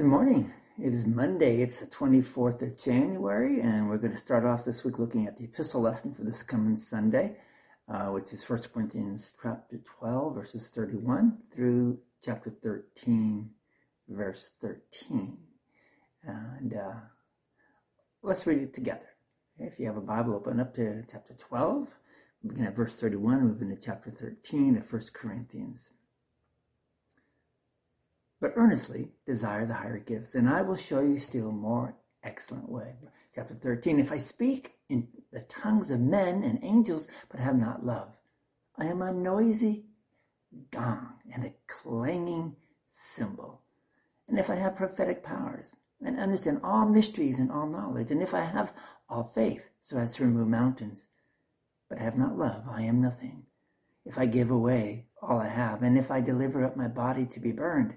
Good morning. It is Monday. It's the 24th of January, and we're going to start off this week looking at the epistle lesson for this coming Sunday, uh, which is 1 Corinthians chapter 12, verses 31 through chapter 13, verse 13. And uh, let's read it together. If you have a Bible, open up to chapter 12. We're begin at verse 31, moving to chapter 13 of 1 Corinthians but earnestly desire the higher gifts, and I will show you still more excellent way. Chapter 13, if I speak in the tongues of men and angels, but have not love, I am a noisy gong and a clanging cymbal. And if I have prophetic powers and understand all mysteries and all knowledge, and if I have all faith so as to remove mountains, but have not love, I am nothing. If I give away all I have, and if I deliver up my body to be burned,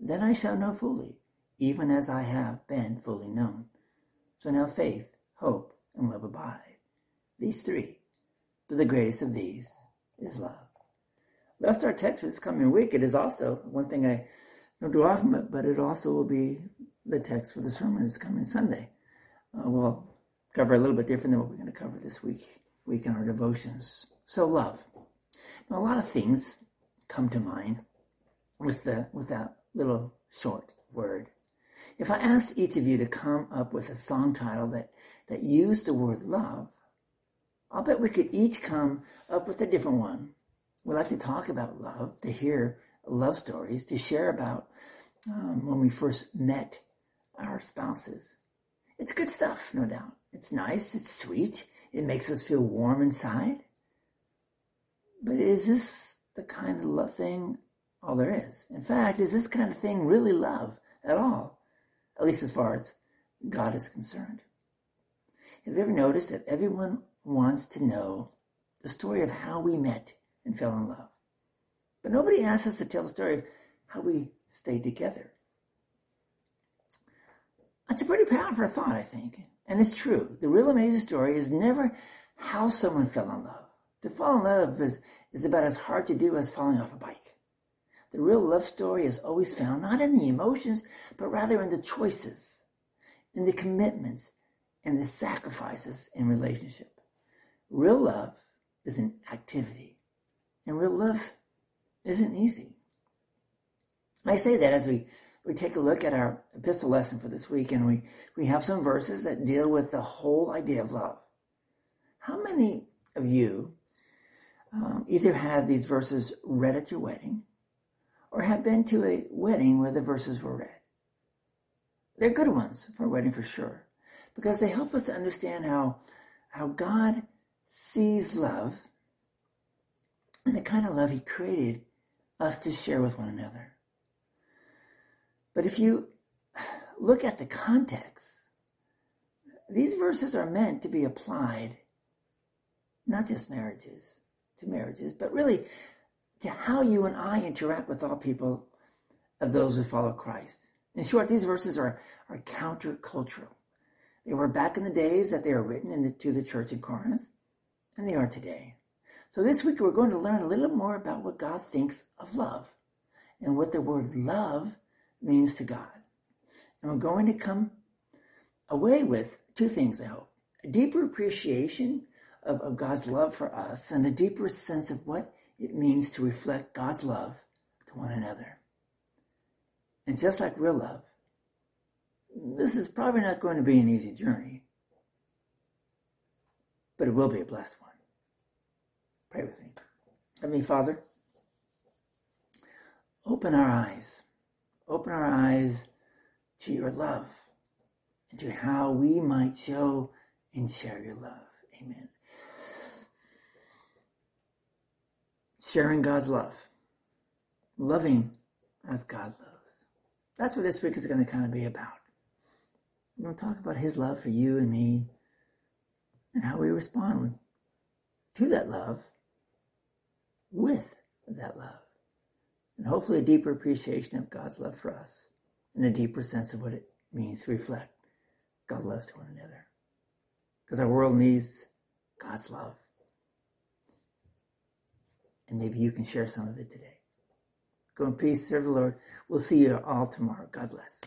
then I shall know fully, even as I have been fully known. So now faith, hope, and love abide. These three. But the greatest of these is love. That's our text for this coming week. It is also one thing I don't do often, but it also will be the text for the sermon this coming Sunday. Uh, we'll cover a little bit different than what we're going to cover this week, week in our devotions. So love. Now, a lot of things come to mind with the with that little short word. If I asked each of you to come up with a song title that, that used the word love, I'll bet we could each come up with a different one. We like to talk about love, to hear love stories, to share about um, when we first met our spouses. It's good stuff, no doubt. It's nice, it's sweet, it makes us feel warm inside. But is this the kind of love thing all there is. In fact, is this kind of thing really love at all? At least as far as God is concerned. Have you ever noticed that everyone wants to know the story of how we met and fell in love? But nobody asks us to tell the story of how we stayed together. That's a pretty powerful thought, I think. And it's true. The real amazing story is never how someone fell in love. To fall in love is, is about as hard to do as falling off a bike. The real love story is always found not in the emotions, but rather in the choices, in the commitments, and the sacrifices in relationship. Real love is an activity, and real love isn't easy. I say that as we, we take a look at our epistle lesson for this week, and we, we have some verses that deal with the whole idea of love. How many of you um, either have these verses read at your wedding, or have been to a wedding where the verses were read. They're good ones for a wedding for sure, because they help us to understand how, how God sees love and the kind of love He created us to share with one another. But if you look at the context, these verses are meant to be applied not just marriages to marriages, but really to how you and I interact with all people of those who follow Christ. In short, these verses are, are countercultural. They were back in the days that they were written the, to the church in Corinth, and they are today. So this week we're going to learn a little more about what God thinks of love and what the word love means to God. And we're going to come away with two things, I hope. A deeper appreciation of, of God's love for us and a deeper sense of what it means to reflect God's love to one another. And just like real love, this is probably not going to be an easy journey, but it will be a blessed one. Pray with me. Heavenly Father, open our eyes. Open our eyes to your love and to how we might show and share your love. Amen. Sharing God's love. Loving as God loves. That's what this week is going to kind of be about. We're going to talk about His love for you and me and how we respond to that love with that love. And hopefully a deeper appreciation of God's love for us and a deeper sense of what it means to reflect God loves to one another. Because our world needs God's love. And maybe you can share some of it today. Go in peace, serve the Lord. We'll see you all tomorrow. God bless.